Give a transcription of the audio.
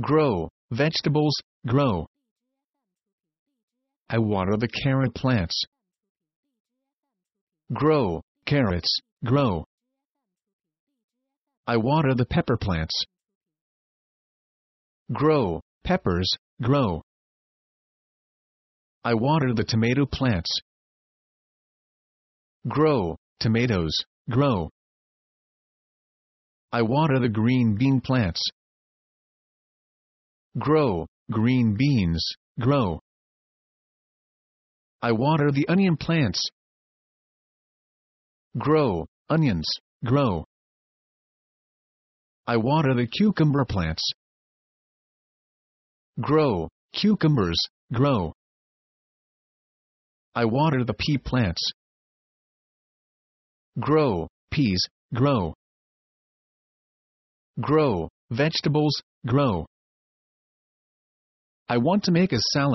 grow, vegetables, grow. I water the carrot plants. Grow, carrots, grow. I water the pepper plants. Grow, peppers, grow. I water the tomato plants. Grow, tomatoes, grow. I water the green bean plants. Grow, green beans, grow. I water the onion plants. Grow, onions, grow. I water the cucumber plants. Grow, cucumbers, grow. I water the pea plants. Grow, peas, grow. Grow, vegetables, grow. I want to make a salad.